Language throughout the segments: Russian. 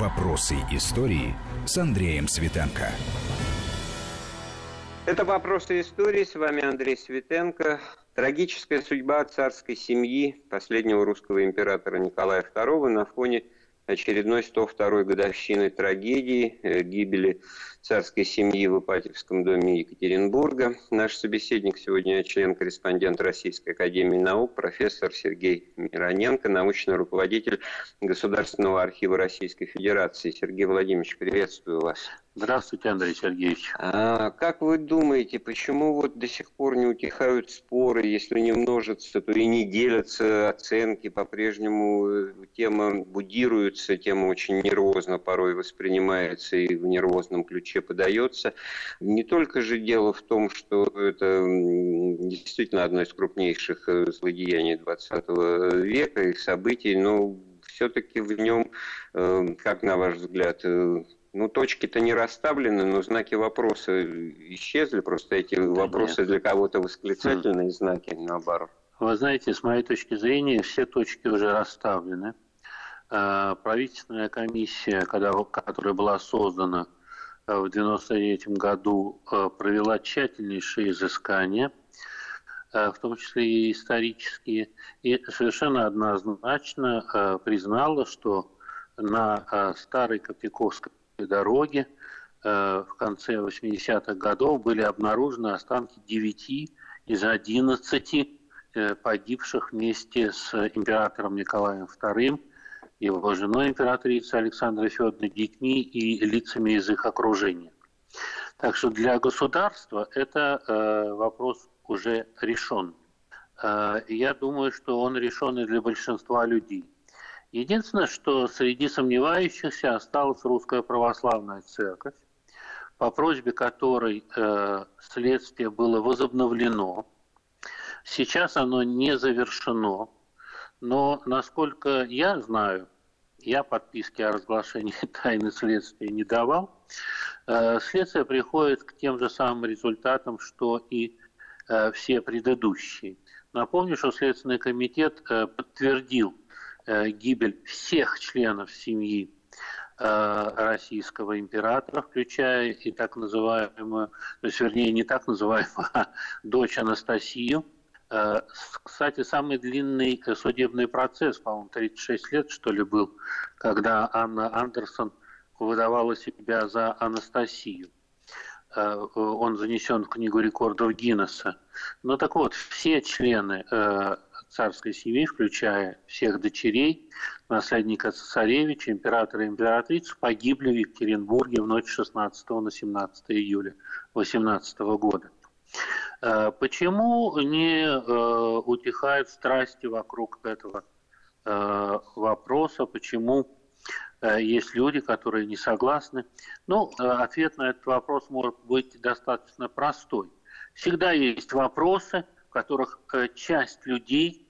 Вопросы истории с Андреем Светенко. Это «Вопросы истории». С вами Андрей Светенко. Трагическая судьба царской семьи последнего русского императора Николая II на фоне очередной 102-й годовщины трагедии э, гибели царской семьи в Ипатьевском доме Екатеринбурга. Наш собеседник сегодня член-корреспондент Российской Академии Наук, профессор Сергей Мироненко, научный руководитель Государственного архива Российской Федерации. Сергей Владимирович, приветствую вас. Здравствуйте, Андрей Сергеевич. А, как вы думаете, почему вот до сих пор не утихают споры, если не множатся, то и не делятся оценки, по-прежнему э, тема будируется, тема очень нервозно порой воспринимается и в нервозном ключе подается. Не только же дело в том, что это действительно одно из крупнейших э, злодеяний 20 века и событий, но все-таки в нем, э, как на ваш взгляд, ну, точки-то не расставлены, но знаки вопроса исчезли. Просто эти да вопросы нет. для кого-то восклицательные хм. знаки, наоборот. Вы знаете, с моей точки зрения, все точки уже расставлены. А, правительственная комиссия, когда, которая была создана э, в 1993 году, э, провела тщательнейшие изыскания, в том числе и исторические, и совершенно однозначно признала, что на старой Коптяковской дороги э, в конце 80-х годов были обнаружены останки 9 из 11 э, погибших вместе с императором Николаем II, его женой императрицей Александрой Федоровной, детьми и лицами из их окружения. Так что для государства это э, вопрос уже решен. Я думаю, что он решен и для большинства людей. Единственное, что среди сомневающихся осталась Русская Православная Церковь, по просьбе которой э, следствие было возобновлено. Сейчас оно не завершено, но, насколько я знаю, я подписки о разглашении тайны следствия не давал, э, следствие приходит к тем же самым результатам, что и э, все предыдущие. Напомню, что Следственный комитет э, подтвердил гибель всех членов семьи э, российского императора, включая и так называемую, то есть, вернее, не так называемую, а дочь Анастасию. Э, кстати, самый длинный судебный процесс, по-моему, 36 лет, что ли, был, когда Анна Андерсон выдавала себя за Анастасию. Он занесен в книгу рекордов Гиннесса. Ну так вот, все члены царской семьи, включая всех дочерей, наследника цесаревича, императора и императрицу, погибли в Екатеринбурге в ночь 16 на 17 июля 18 года. Э, почему не э, утихают страсти вокруг этого э, вопроса? Почему есть люди, которые не согласны? Ну, ответ на этот вопрос может быть достаточно простой. Всегда есть вопросы – в которых э, часть людей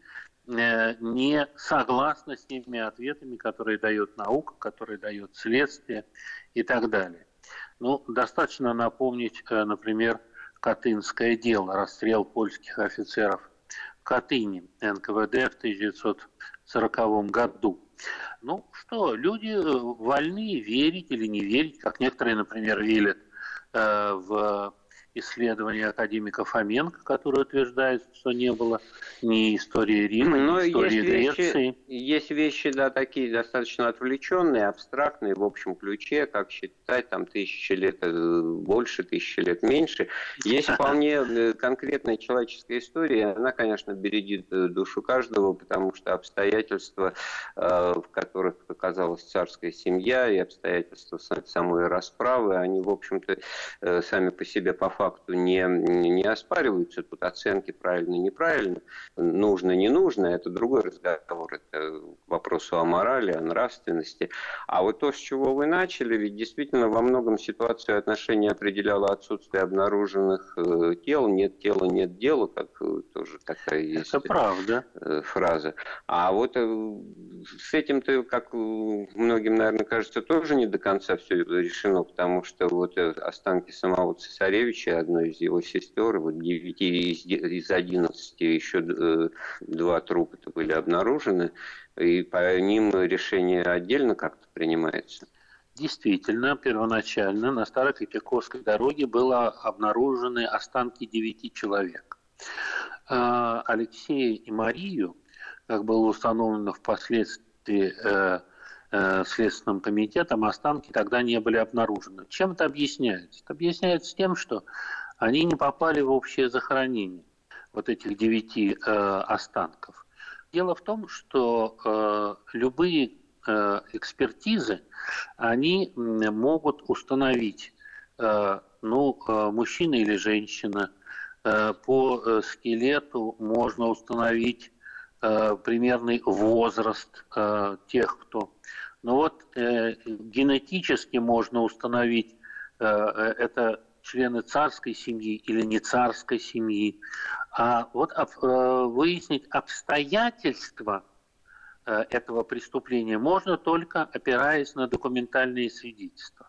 э, не согласна с теми ответами, которые дает наука, которые дает следствие и так далее. Ну, достаточно напомнить, э, например, Катынское дело, расстрел польских офицеров в Катыни, НКВД в 1940 году. Ну что, люди вольны верить или не верить, как некоторые, например, верят в исследования академика Фоменко, который утверждает, что не было ни истории Рима, ни Но истории есть Греции. Вещи, есть вещи, да, такие достаточно отвлеченные, абстрактные в общем ключе, как считать, там, тысячи лет э, больше, тысячи лет меньше. Есть вполне э, конкретная человеческая история, она, конечно, бередит э, душу каждого, потому что обстоятельства, в которых оказалась царская семья, и обстоятельства самой расправы, они, в общем-то, сами по себе по факту не, не оспариваются. Тут оценки правильно, неправильно, нужно, не нужно. Это другой разговор. Это к вопросу о морали, о нравственности. А вот то, с чего вы начали, ведь действительно во многом ситуацию отношений определяло отсутствие обнаруженных э, тел. Нет тела, нет дела, как э, тоже такая есть Это правда. Э, фраза. А вот с этим-то, как многим, наверное, кажется, тоже не до конца все решено, потому что вот останки самого цесаревича случае одной из его сестер, вот 9 из, из 11 еще э, два трупа были обнаружены, и по ним решение отдельно как-то принимается. действительно, первоначально на Старой Кипяковской дороге было обнаружены останки девяти человек. А, Алексея и Марию, как было установлено впоследствии э, Следственным комитетом, останки тогда не были обнаружены. Чем это объясняется? Это объясняется тем, что они не попали в общее захоронение вот этих девяти э, останков. Дело в том, что э, любые э, экспертизы, они могут установить, э, ну, э, мужчина или женщина, э, по э, скелету можно установить э, примерный возраст э, тех, кто... Но вот э, генетически можно установить, э, э это члены царской семьи или не царской семьи, а вот э, выяснить обстоятельства э, этого преступления можно только опираясь на документальные свидетельства.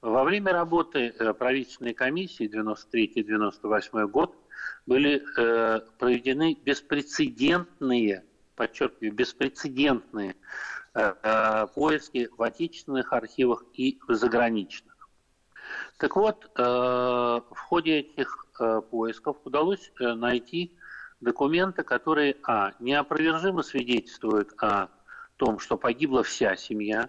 Во время работы э, правительственной комиссии 93-98 год были проведены беспрецедентные, подчеркиваю, беспрецедентные поиски в отечественных архивах и в заграничных. Так вот, э, в ходе этих э, поисков удалось э, найти документы, которые, а, неопровержимо свидетельствуют о том, что погибла вся семья.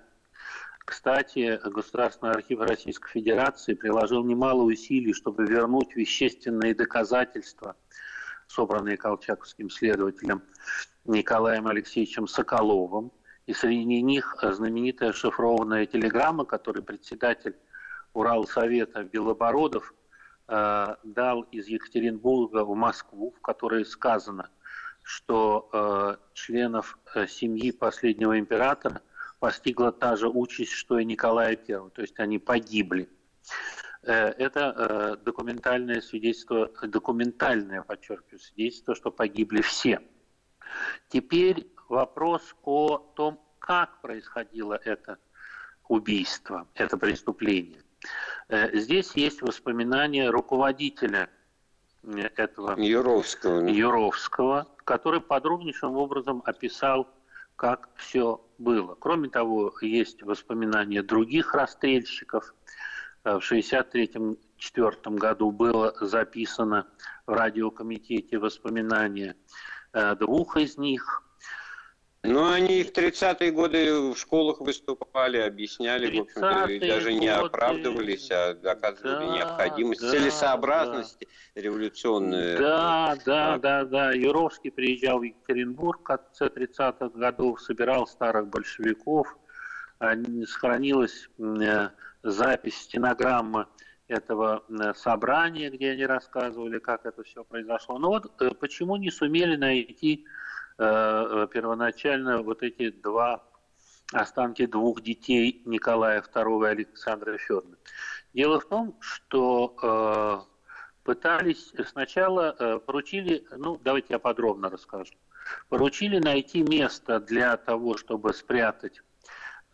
Кстати, Государственный архив Российской Федерации приложил немало усилий, чтобы вернуть вещественные доказательства, собранные колчаковским следователем Николаем Алексеевичем Соколовым. И среди них знаменитая шифрованная телеграмма, которую председатель Уралсовета Белобородов э, дал из Екатеринбурга в Москву, в которой сказано, что э, членов э, семьи последнего императора постигла та же участь, что и Николая I, то есть они погибли. Э, это э, документальное свидетельство, документальное, подчеркиваю, свидетельство, что погибли все. Теперь вопрос о том, как происходило это убийство, это преступление. Э, здесь есть воспоминания руководителя э, этого Юровского, Юровского который подробнейшим образом описал, как все было. Кроме того, есть воспоминания других расстрельщиков. Э, в 1963-1964 году было записано в радиокомитете воспоминания двух из них. Ну, они в 30-е годы в школах выступали, объясняли, в общем-то, даже не оправдывались, а доказывали да, необходимость, да, целесообразность да. революционную. Да, да, да, да. Юровский приезжал в Екатеринбург в конце 30-х годов, собирал старых большевиков. Сохранилась э, запись, стенограмма этого э, собрания, где они рассказывали, как это все произошло. Но вот э, почему не сумели найти Э, первоначально вот эти два останки двух детей Николая II и Александра Федоровны. Дело в том, что э, пытались сначала э, поручили, ну давайте я подробно расскажу, поручили найти место для того, чтобы спрятать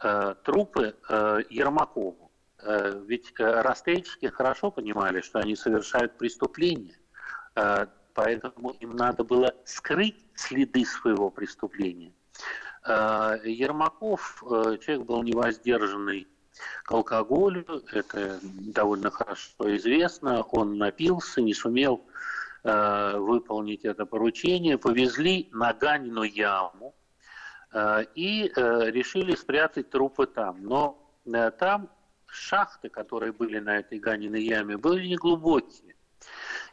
э, трупы э, Ермакову. Э, ведь э, расстрельщики хорошо понимали, что они совершают преступление. Э, поэтому им надо было скрыть следы своего преступления. Э, Ермаков, э, человек был невоздержанный к алкоголю, это довольно хорошо известно, он напился, не сумел э, выполнить это поручение, повезли на Ганину яму и решили спрятать трупы там. Но там шахты, которые были на этой Ганиной яме, были неглубокие.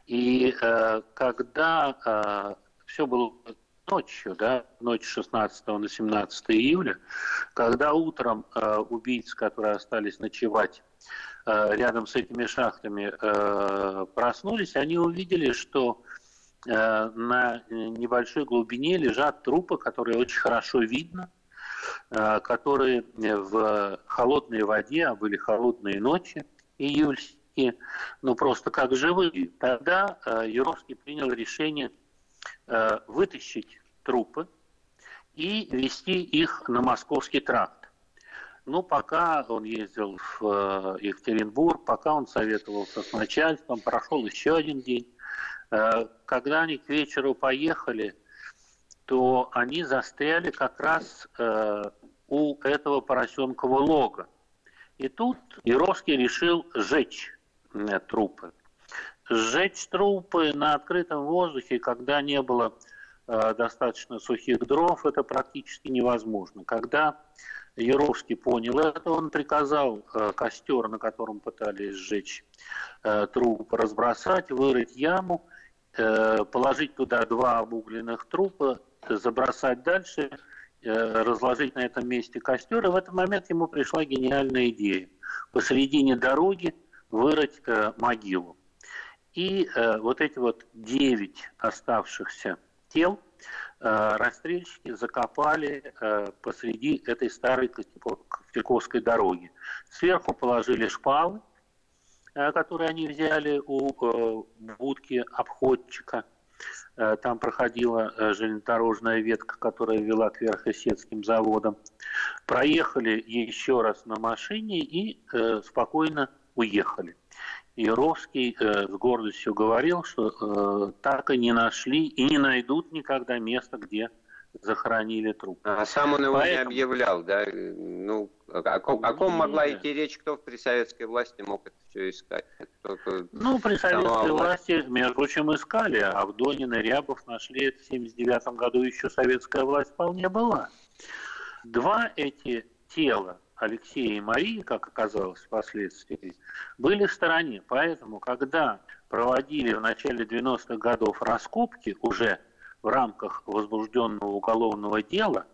И э, когда э, все было ночью, да, ночь 16 на 17 июля, когда утром э, убийцы, которые остались ночевать э, рядом с этими шахтами, э, проснулись, они увидели, что э, на небольшой глубине лежат трупы, которые очень хорошо видно, э, которые в холодной воде, а были холодные ночи июльские, и, ну, просто как живые. Тогда э, Юровский принял решение э, вытащить трупы и вести их на московский тракт. Ну, пока он ездил в э, Екатеринбург, пока он советовался с начальством, прошел еще один день. Когда они к вечеру поехали, то они застряли как раз у этого поросенкового лога. И тут Яровский решил сжечь трупы. Сжечь трупы на открытом воздухе, когда не было э, достаточно сухих дров, это практически невозможно. Когда Яровский понял это, он приказал э, костер, на котором пытались сжечь э, труп, разбросать, вырыть яму, э, положить туда два обугленных трупа, забросать дальше, э, разложить на этом месте костер. И в этот момент ему пришла гениальная идея. Посередине дороги вырыть э, могилу. И э, вот эти вот девять оставшихся тел Э, расстрельщики закопали посреди этой старой Котельковской дороги. Сверху положили шпалы, которые они взяли у будки обходчика. Там проходила железнодорожная ветка, которая вела к Верхосетским заводам. Проехали еще раз на машине и спокойно уехали. Яровский э, с гордостью говорил, что э, так и не нашли и не найдут никогда места, где захоронили труп. А сам он его Поэтому... не объявлял, да? Ну, о ком, о ком могла идти речь, кто при советской власти мог это все искать? Кто ну, при советской власти, между прочим, искали, а в Донин и Рябов нашли в 79 году еще советская власть вполне была. Два эти тела Алексея и Марии, как оказалось впоследствии, были в стороне. Поэтому, когда проводили в начале 90-х годов раскопки уже в рамках возбужденного уголовного дела,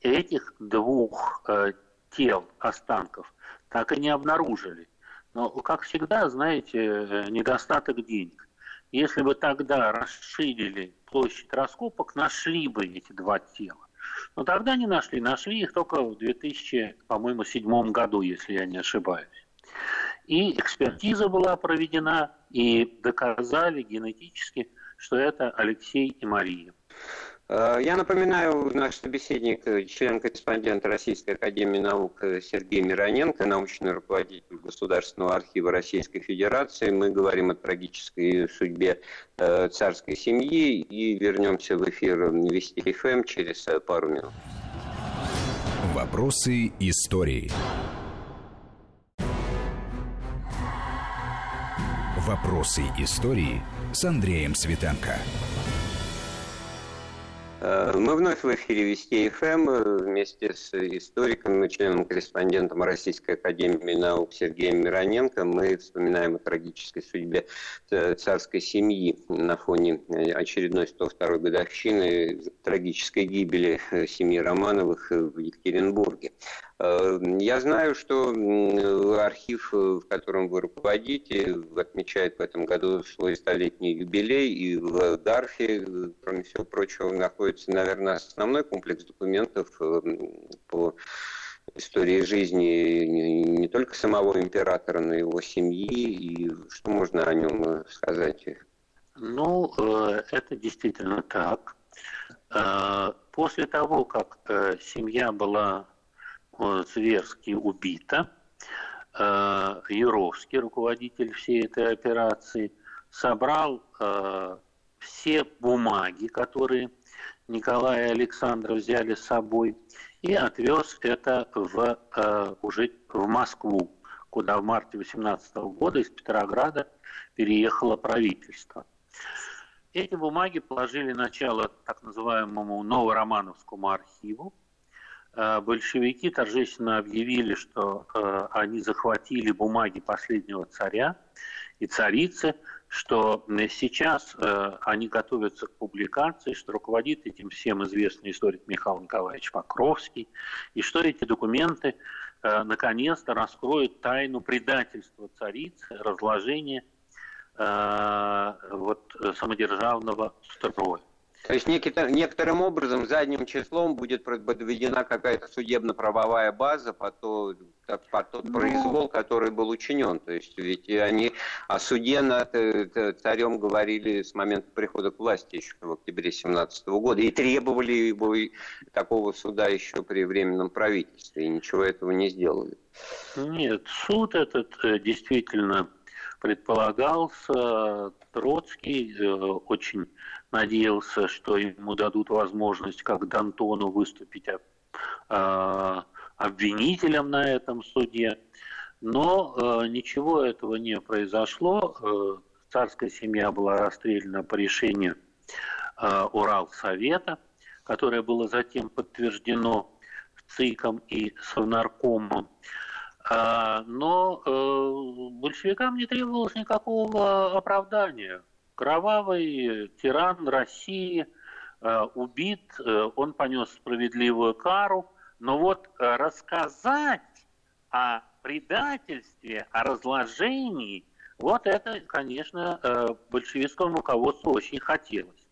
этих двух э, тел, останков, так и не обнаружили. Но, как всегда, знаете, э, недостаток денег. Если бы тогда расширили площадь раскопок, нашли бы эти два тела. Но тогда не нашли. Нашли их только в 2000, по-моему, седьмом году, если я не ошибаюсь. И экспертиза была проведена, и доказали генетически, что это Алексей и Мария. Э, я напоминаю, наш собеседник, э, член-корреспондент Российской Академии Наук э, Сергей Мироненко, научный руководитель Государственного архива Российской Федерации. Мы говорим о трагической судьбе царской семьи и вернемся в эфир Вести ФМ эм через пару минут. Вопросы истории. Вопросы истории с Андреем Светенко. Э, мы вновь в эфире Вести ФМ э, вместе с историком и членом-корреспондентом Российской Академии Наук Сергеем Мироненко. Мы вспоминаем о трагической судьбе э, царской семьи на фоне очередной 102-й годовщины трагической гибели семьи Романовых в Екатеринбурге. Э, я знаю, что архив, э, в котором вы руководите, отмечает в этом году свой столетний юбилей, и в Дарфе, э, кроме всего прочего, находится, наверное, основной комплекс документов по истории жизни не только самого императора, но и его семьи, и что можно о нем сказать? Ну, это действительно так. После того, как семья была зверски убита. Э, Юровский, руководитель всей этой операции, собрал э, все бумаги, которые Николай и Александр взяли с собой, и отвез это в, э, уже в Москву, куда в марте 18 года из Петрограда переехало правительство. Эти бумаги положили начало так называемому Новоромановскому архиву, Э, большевики торжественно объявили, что э, они захватили бумаги последнего царя и царицы, что сейчас э, они готовятся к публикации, что руководит этим всем известный историк Михаил Николаевич Покровский, и что эти документы наконец-то раскроют тайну предательства царицы, разложения вот, самодержавного строя. То есть некоторым образом задним числом будет подведена какая-то судебно-правовая база по, то, по тот ну... произвол, который был учинен. То есть ведь они о суде над э, царем говорили с момента прихода к власти еще в октябре 17 года и требовали его такого суда еще при временном правительстве, и ничего этого не сделали. Нет, суд этот э, действительно предполагался. Троцкий э, очень надеялся, что ему дадут возможность, как Д'Антону, выступить а, обвинителем на этом суде. Но э, ничего этого не произошло. Э, царская семья была расстреляна по решению Уралсовета, которое было затем подтверждено ЦИКом и Совнаркомом. А, но большевикам не требовалось никакого оправдания. Кровавый тиран России э, убит, э, он понес справедливую кару, но вот рассказать о предательстве, о разложении, вот это, конечно, большевистскому руководству очень хотелось.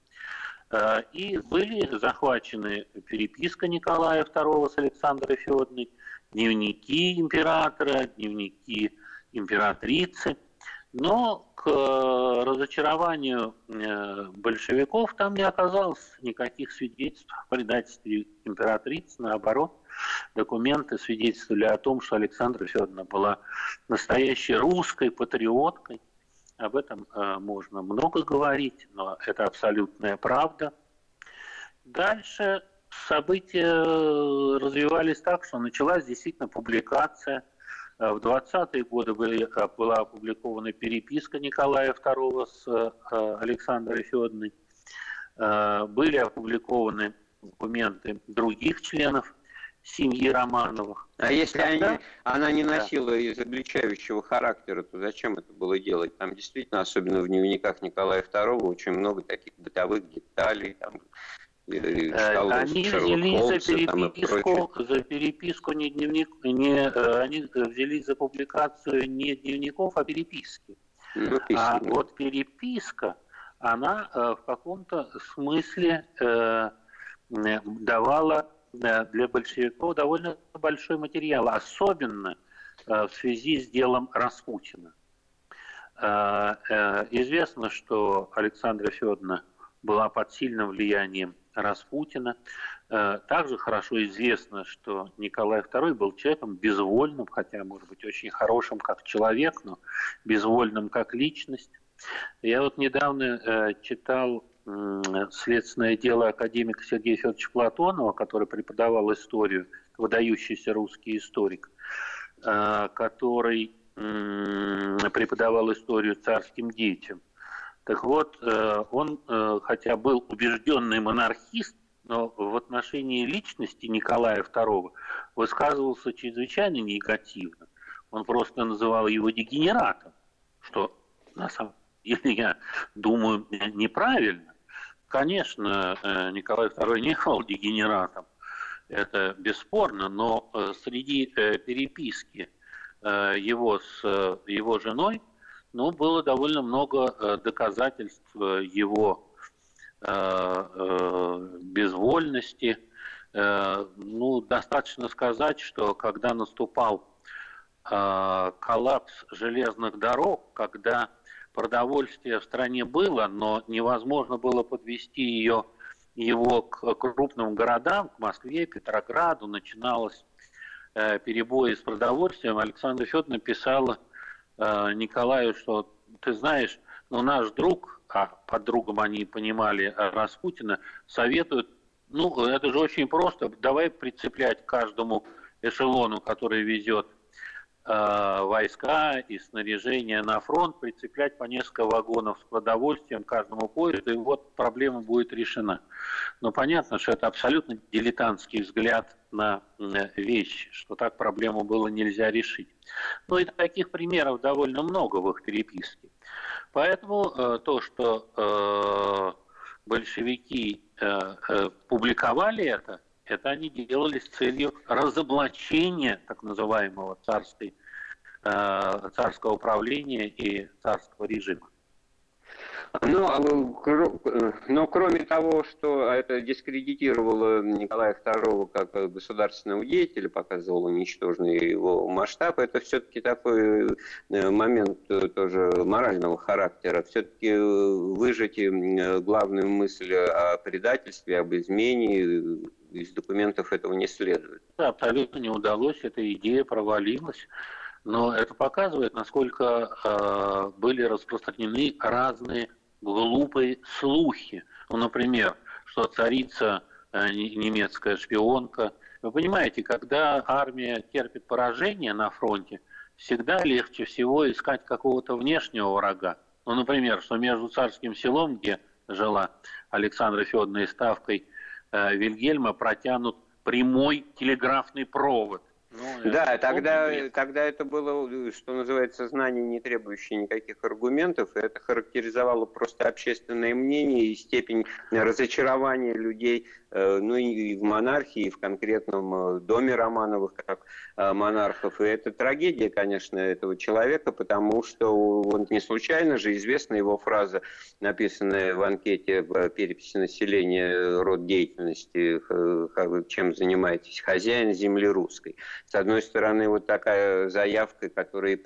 И были захвачены переписка Николая II с Александрой Федоровной, дневники императора, дневники императрицы. Но к э, разочарованию э, большевиков там не оказалось никаких свидетельств о предательстве императрицы. Наоборот, документы свидетельствовали о том, что Александра Федоровна была настоящей русской патриоткой. Об этом э, можно много говорить, но это абсолютная правда. Дальше события развивались так, что началась действительно публикация. Э, в 20-е годы были, э, была опубликована переписка Николая II с Александрой Федоровной. Были опубликованы документы других членов семьи Романовых. А если Тогда... они, она не носила да. изобличающего характера, то зачем это было делать? Там действительно, особенно в дневниках Николая II, очень много таких бытовых деталей, там, Э, они взялись за переписку, за переписку не дневник, не, э, они взялись за публикацию не дневников, а переписки. Ну, а вот переписка, она э, в каком-то смысле давала для большевиков довольно большой материал, особенно в связи с делом Распутина. Известно, что Александра Федоровна была под сильным влиянием Распутина. Э, также хорошо известно, что Николай II был человеком безвольным, хотя, может быть, очень хорошим как человек, но безвольным как личность. Я вот недавно э, читал следственное дело академика Сергея Федоровича Платонова, который преподавал историю, выдающийся русский историк, э, который преподавал историю царским детям. Так вот, э, он, э, хотя был убежденный монархист, но в отношении личности Николая II высказывался чрезвычайно негативно. Он просто называл его дегенератом, что на самом деле, я думаю, неправильно. Конечно, э, Николай II не был дегенератом, это бесспорно, но среди переписки его с его женой но было довольно много э, доказательств э, его э, безвольности. Ну, достаточно сказать, что когда наступал коллапс железных дорог, когда продовольствие в стране было, но невозможно было подвести ее, его к крупным городам, к Москве, Петрограду, начиналось перебои с продовольствием, Александра Федоровна писала Э, Николаю, что ты знаешь, но наш друг, а под другом они понимали Распутина, советует, ну, это же очень просто, давай прицеплять каждому эшелону, который везет э, войска и снаряжение на фронт, прицеплять по несколько вагонов с продовольствием каждому поезду, и вот проблема будет решена. Но понятно, что это абсолютно дилетантский взгляд на вещи, что так проблему было нельзя решить. Ну и таких примеров довольно много в их переписке. Поэтому э, то, что э, большевики э, публиковали это, это они делали с целью разоблачения так называемого царской, царского управления и царского режима. Ну, а э, но кроме того, что это дискредитировало Николая II как государственного деятеля, показывало ничтожный его масштаб, это все-таки такой э, момент э, тоже морального характера. Все-таки выжать главную мысль о предательстве, об измене из документов этого не следует. абсолютно не удалось, эта идея провалилась. Но это показывает, насколько э, были распространены разные глупые слухи. Ну, например, что царица э, немецкая шпионка Вы понимаете, когда армия терпит поражение на фронте, всегда легче всего искать какого-то внешнего врага. Ну, например, что между царским селом, где жила Александра Федоровна и ставкой э, Вильгельма, протянут прямой телеграфный провод. Ну, да, тогда, тогда это было, что называется, знание, не требующее никаких аргументов, и это характеризовало просто общественное мнение и степень разочарования людей Э, ну и в монархии, и в конкретном э, доме Романовых как э, монархов. И это трагедия, конечно, этого человека, потому что он не случайно же известна его фраза, написанная в анкете в переписи населения род деятельности, чем занимаетесь, хозяин земли русской. С одной стороны, вот такая заявка, которая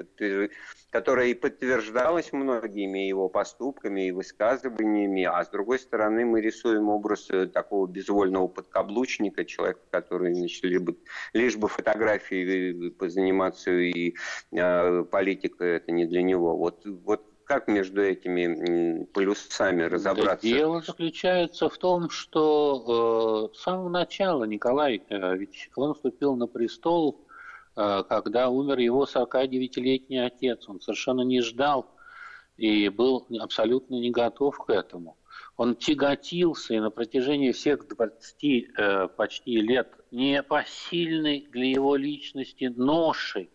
которая и подтверждалась многими его поступками и высказываниями, а с другой стороны мы рисуем образ такого безвольного вольного подкаблучника, человека, который значит, либо, лишь бы фотографией позаниматься и э, политика это не для него. Вот, вот как между этими полюсами разобраться? Да, дело заключается в том, что э, с самого начала Николай, э, ведь он вступил на престол, э, когда умер его 49-летний отец. Он совершенно не ждал и был абсолютно не готов к этому он тяготился и на протяжении всех 20 э, почти лет непосильной для его личности ношей.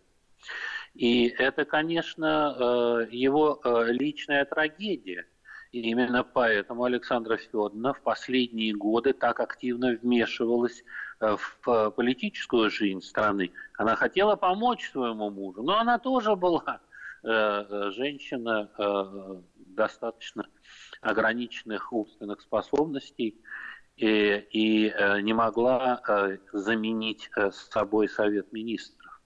И это, конечно, э, его э, личная трагедия. И именно поэтому Александра Федоровна в последние годы так активно вмешивалась э, в политическую жизнь страны. Она хотела помочь своему мужу, но она тоже была э, э женщина э, достаточно ограниченных умственных способностей и, и э, не могла э, заменить э, с собой Совет Министров.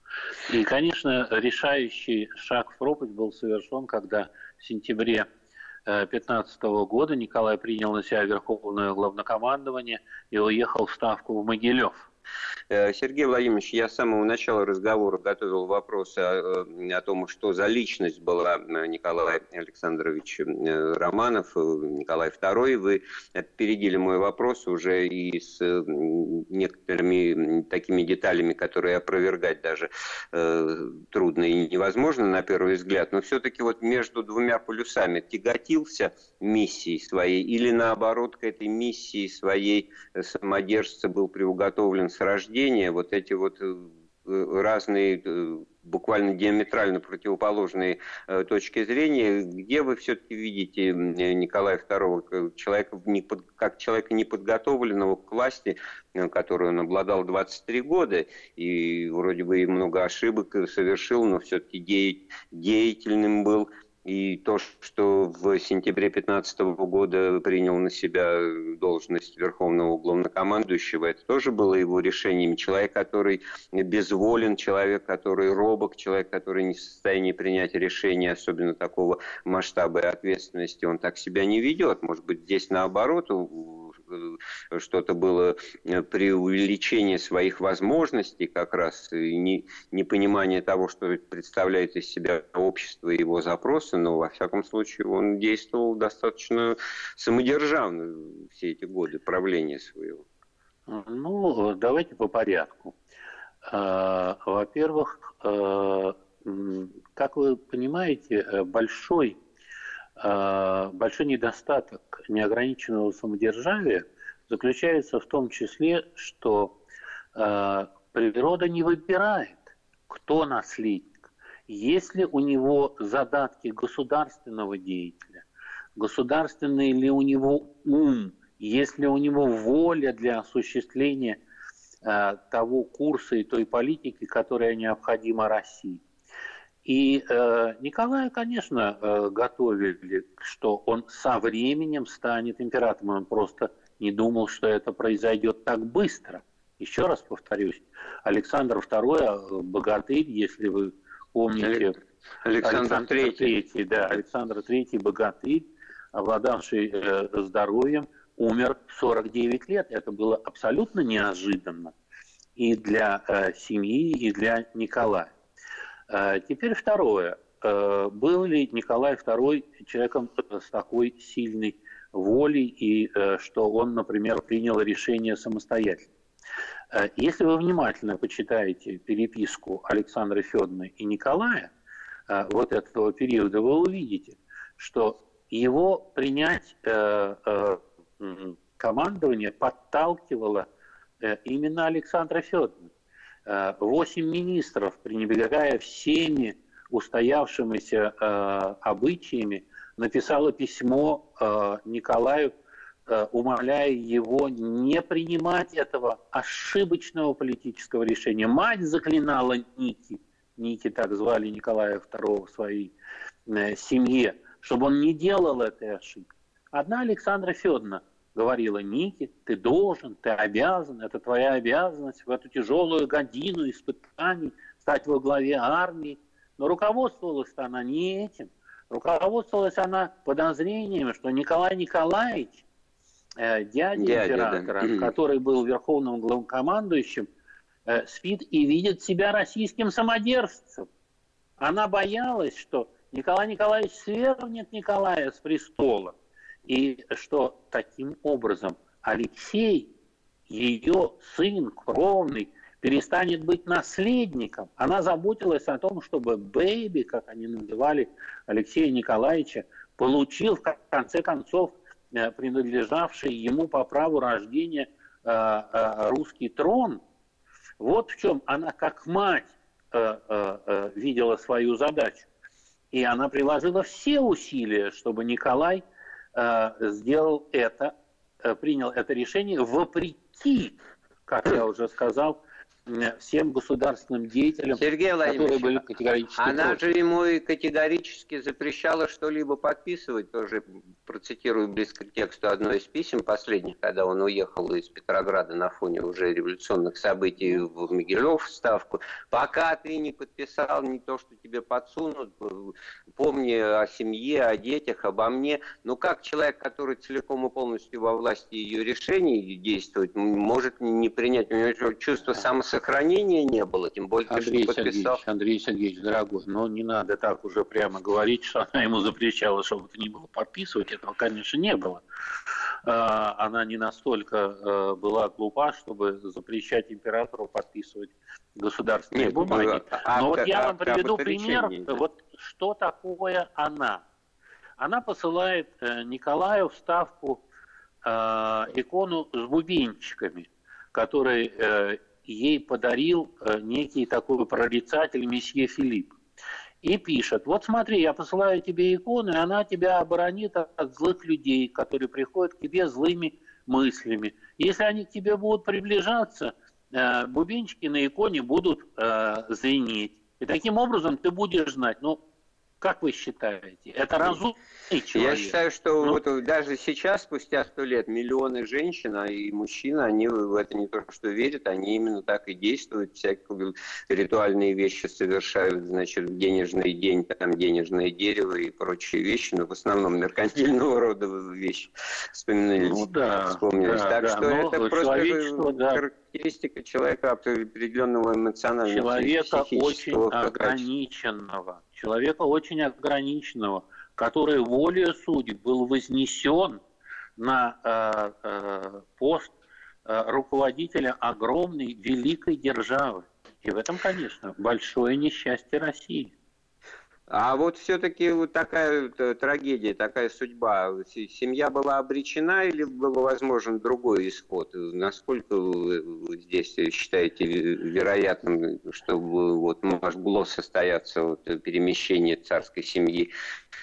И, конечно, решающий шаг в пропасть был совершен, когда в сентябре 2015 года Николай принял на себя Верховное главнокомандование и уехал в Ставку в Могилев. Э, Сергей Владимирович, я с самого начала разговора готовил вопрос о, э, о том, что за личность была э, Николай Александрович Романов, Николай II. Вы опередили мой вопрос уже и с некоторыми такими деталями, которые опровергать даже трудно и невозможно на первый взгляд. Но все-таки вот между двумя полюсами тяготился миссией своей или наоборот к этой миссии своей самодержца был приуготовлен с рождения, вот эти вот э, разные, э, буквально диаметрально противоположные э, точки зрения. Где вы все-таки видите Николая II человека, как человека неподготовленного к власти, которую он обладал 23 года, и вроде бы и много ошибок совершил, но все-таки деятельным был, и то, что в сентябре 2015 года принял на себя должность Верховного главнокомандующего, это тоже было его решением. Человек, который безволен, человек, который робок, человек, который не в состоянии принять решение, особенно такого масштаба и ответственности, он так себя не ведет. Может быть, здесь наоборот, что-то было э, преувеличение своих возможностей, как раз не, непонимание того, что представляет из себя общество и его запросы, но во всяком случае он действовал достаточно самодержавно все эти годы правления своего. Ну, давайте по порядку. А, во-первых, э, как вы понимаете, большой большой недостаток неограниченного самодержавия заключается в том числе, что а, природа не выбирает, кто наследник. Если у него задатки государственного деятеля, государственный ли у него ум, если у него воля для осуществления э, того курса и той политики, которая необходима России – и э, Николая, конечно, э, готовили, что он со временем станет императором. Он просто не думал, что это произойдет так быстро. Еще раз повторюсь, Александр II, э, богатырь, если вы помните, Александр, Александр III. да, Александр III, богатырь, обладавший э, здоровьем, умер в 49 лет. Это было абсолютно неожиданно и для э, семьи, и для Николая. А теперь второе. Э, был ли Николай II человеком с такой сильной волей, и э, что он, например, принял решение самостоятельно? Э, если вы внимательно почитаете переписку Александра Федоровны и Николая э, вот этого периода, вы увидите, что его принять командование подталкивало именно Александра Федоровна. Восемь министров, пренебрегая всеми устоявшимися обычаями, написала письмо Николаю Э, умоляя его не принимать этого ошибочного политического решения. Мать заклинала Ники, Ники так звали Николая II в своей э, семье, чтобы он не делал этой ошибки. Одна Александра Федоровна говорила, Ники, ты должен, ты обязан, это твоя обязанность в эту тяжелую годину испытаний стать во главе армии. Но руководствовалась она не этим. Руководствовалась она подозрениями, что Николай Николаевич Э, дядя, дядя императора, да. который был верховным главнокомандующим, э, спит и видит себя российским самодержцем. Она боялась, что Николай Николаевич свергнет Николая с престола, и что таким образом Алексей, ее сын кровный, перестанет быть наследником. Она заботилась о том, чтобы Бэйби, как они называли Алексея Николаевича, получил в конце концов Э, принадлежавший ему по праву рождения э, э, русский трон. Вот в чем она как мать видела свою задачу. И она приложила все усилия, чтобы Николай сделал это, принял это решение вопреки, как я уже сказал, всем государственным деятелям, Сергей которые были категорически Она против. же ему и категорически запрещала что-либо подписывать, тоже процитирую близко к тексту одно из писем последних, когда он уехал из Петрограда на фоне уже революционных событий в Могилев в Ставку. Пока ты не подписал не то, что тебе подсунут, помни о семье, о детях, обо мне. Ну как человек, который целиком и полностью во власти ее решений действует, может не принять, у него чувство самосохранения сохранения не было, тем более, Андрей что подписал. Сергеевич, Андрей Сергеевич, дорогой, но не надо так уже прямо говорить, что она ему запрещала, чтобы это не было подписывать. Этого, конечно, не было. А, она не настолько э, была глупа, чтобы запрещать императору подписывать государственные Нет, бумаги. А, но вот я вам приведу пример, да. вот что такое она. Она посылает э, Николаю в ставку э, икону с бубенчиками, который ей подарил э, некий такой прорицатель месье Филипп. И пишет, вот смотри, я посылаю тебе икону, и она тебя оборонит от злых людей, которые приходят к тебе злыми мыслями. Если они к тебе будут приближаться, э, бубенчики на иконе будут э, звенеть. И таким образом ты будешь знать, ну, как вы считаете, это разумный человек? Я считаю, что ну, вот даже сейчас, спустя сто лет, миллионы женщин а и мужчин, они в это не то что верят, они именно так и действуют, всякие ритуальные вещи совершают, значит, денежный день, там денежное дерево и прочие вещи, но в основном меркантильного рода вещи вспоминали, ну, да, вспомнились. Да, так да, что это просто да. Характеристика человека определенного эмоционального Человека очень ограниченного человека очень ограниченного, который волей судеб был вознесен на э, э, пост э, руководителя огромной великой державы. И в этом, конечно, большое несчастье России. А вот все-таки вот такая вот трагедия, такая судьба, семья была обречена или был возможен другой исход? Насколько вы здесь считаете вероятным, чтобы вот могло состояться вот перемещение царской семьи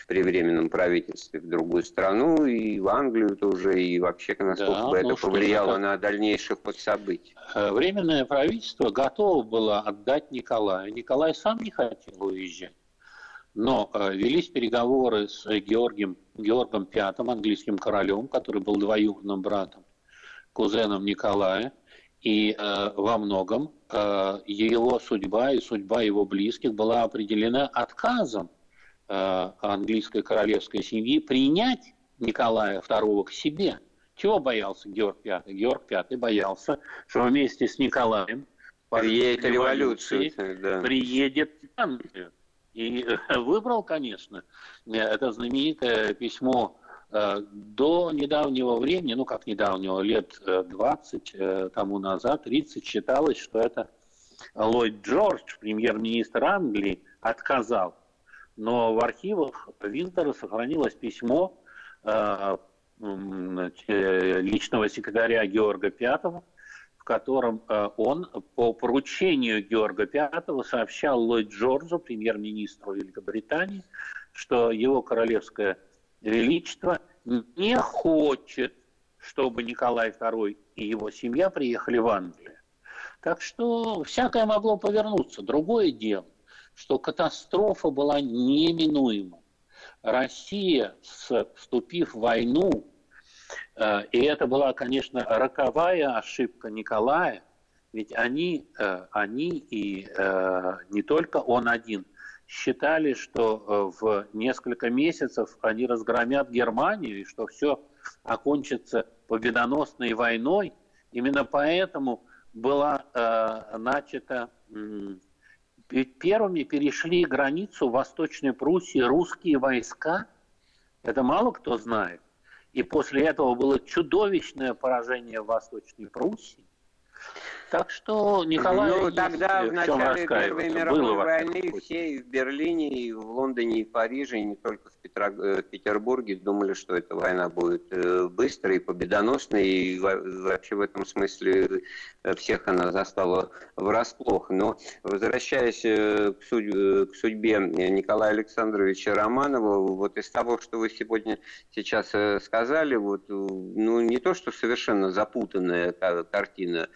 при временном правительстве в другую страну, и в Англию тоже, и вообще, насколько да, бы это повлияло это... на дальнейший ход событий? Э, временное правительство готово было отдать Николаю. Николай сам не хотел уезжать. Но э, велись переговоры с Георгием, Георгом V, английским королем, который был двоюродным братом, кузеном Николая. И э, во многом э, его судьба и судьба его близких была определена отказом э, английской королевской семьи принять Николая II к себе. Чего боялся Георг V? Георг V боялся, что вместе с Николаем приедет революция, да. приедет Англия. И выбрал, конечно, это знаменитое письмо До недавнего времени, ну как недавнего, лет 20 тому назад, 30 считалось, что это Ллойд Джордж, премьер-министр Англии, отказал. Но в архивах Винтера сохранилось письмо личного секретаря Георга Пятого, котором э, он по поручению Георга Пятого сообщал Ллойд Джорджу, премьер-министру Великобритании, что его королевское величество не хочет, чтобы Николай II и его семья приехали в Англию. Так что всякое могло повернуться. Другое дело, что катастрофа была неминуема. Россия, вступив в войну, и это была, конечно, роковая ошибка Николая, ведь они, э, они и э, не только он один считали, что в несколько месяцев они разгромят Германию и что все окончится победоносной войной. Именно поэтому была начата ведь первыми перешли границу Восточной Пруссии русские войска. Это мало кто знает. И после этого было чудовищное поражение в Восточной Пруссии. Так что Николай... Ну, тогда в, начале Первой мировой войны все и в Берлине, и в Лондоне, и в Париже, и не только в. Э, Петербурге думали, что эта война будет э, быстрой и победоносной, и вообще в этом смысле э, всех она застала врасплох. Но возвращаясь к, судь... к судьбе Николая Александровича Романова, вот из того, что вы сегодня сейчас сказали, вот, ну, не то, что совершенно запутанная картина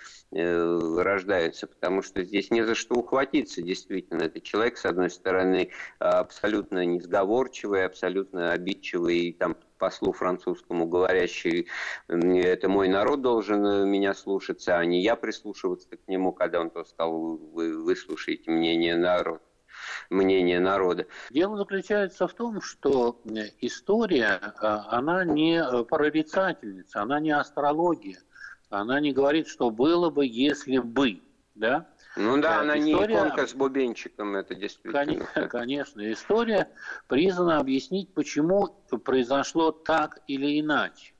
рождается, потому что здесь не за что ухватиться, действительно. Это человек, с одной стороны, абсолютно несговорчивый, абсолютно обидчивый, там, послу французскому говорящий, это мой народ должен э, меня слушаться, а не я прислушиваться к нему, когда он то сказал, вы выслушаете мнение народа мнение народа. Дело заключается в том, что э, история, она не э, прорицательница, она не астрология она не говорит, что было бы, если бы, да? Ну да, она история... не иконка с бубенчиком, это действительно. Конечно, конечно, история призвана объяснить, почему произошло так или иначе.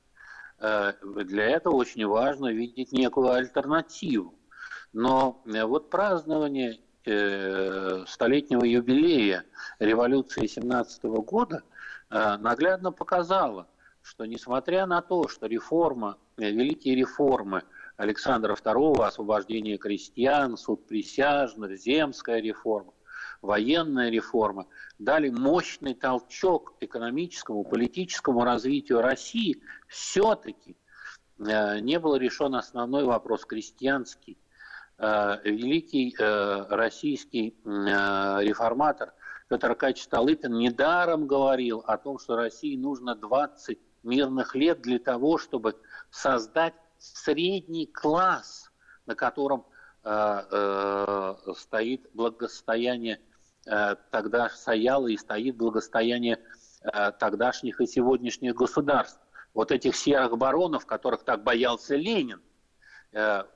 Э, для этого очень важно видеть некую альтернативу. Но э, вот празднование э, столетнего юбилея революции 17 года наглядно показало, что несмотря на то, что реформа, э, великие реформы Александра II, освобождение крестьян, суд присяжных, земская реформа, военная реформа, дали мощный толчок экономическому, политическому развитию России, все-таки э, не был решен основной вопрос крестьянский. Э, великий российский реформатор Петр Аркадьевич Столыпин недаром говорил о том, что России нужно 20 мирных лет для того, чтобы создать средний класс, на котором э, э, стоит благосостояние э, тогда стояло и стоит благосостояние э, тогдашних и сегодняшних государств. Вот этих серых баронов, которых так боялся Ленин –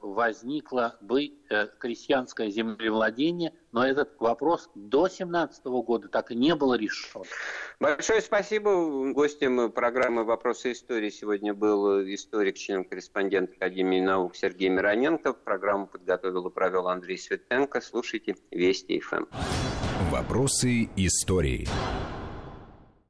возникло бы э, крестьянское землевладение, но этот вопрос до 17 года так и не был решен. Большое спасибо. Гостем программы «Вопросы истории» сегодня был историк, член-корреспондент Академии наук Сергей Мироненко. Программу подготовил и провел Андрей Светенко. Слушайте Вести ФМ. «Вопросы истории».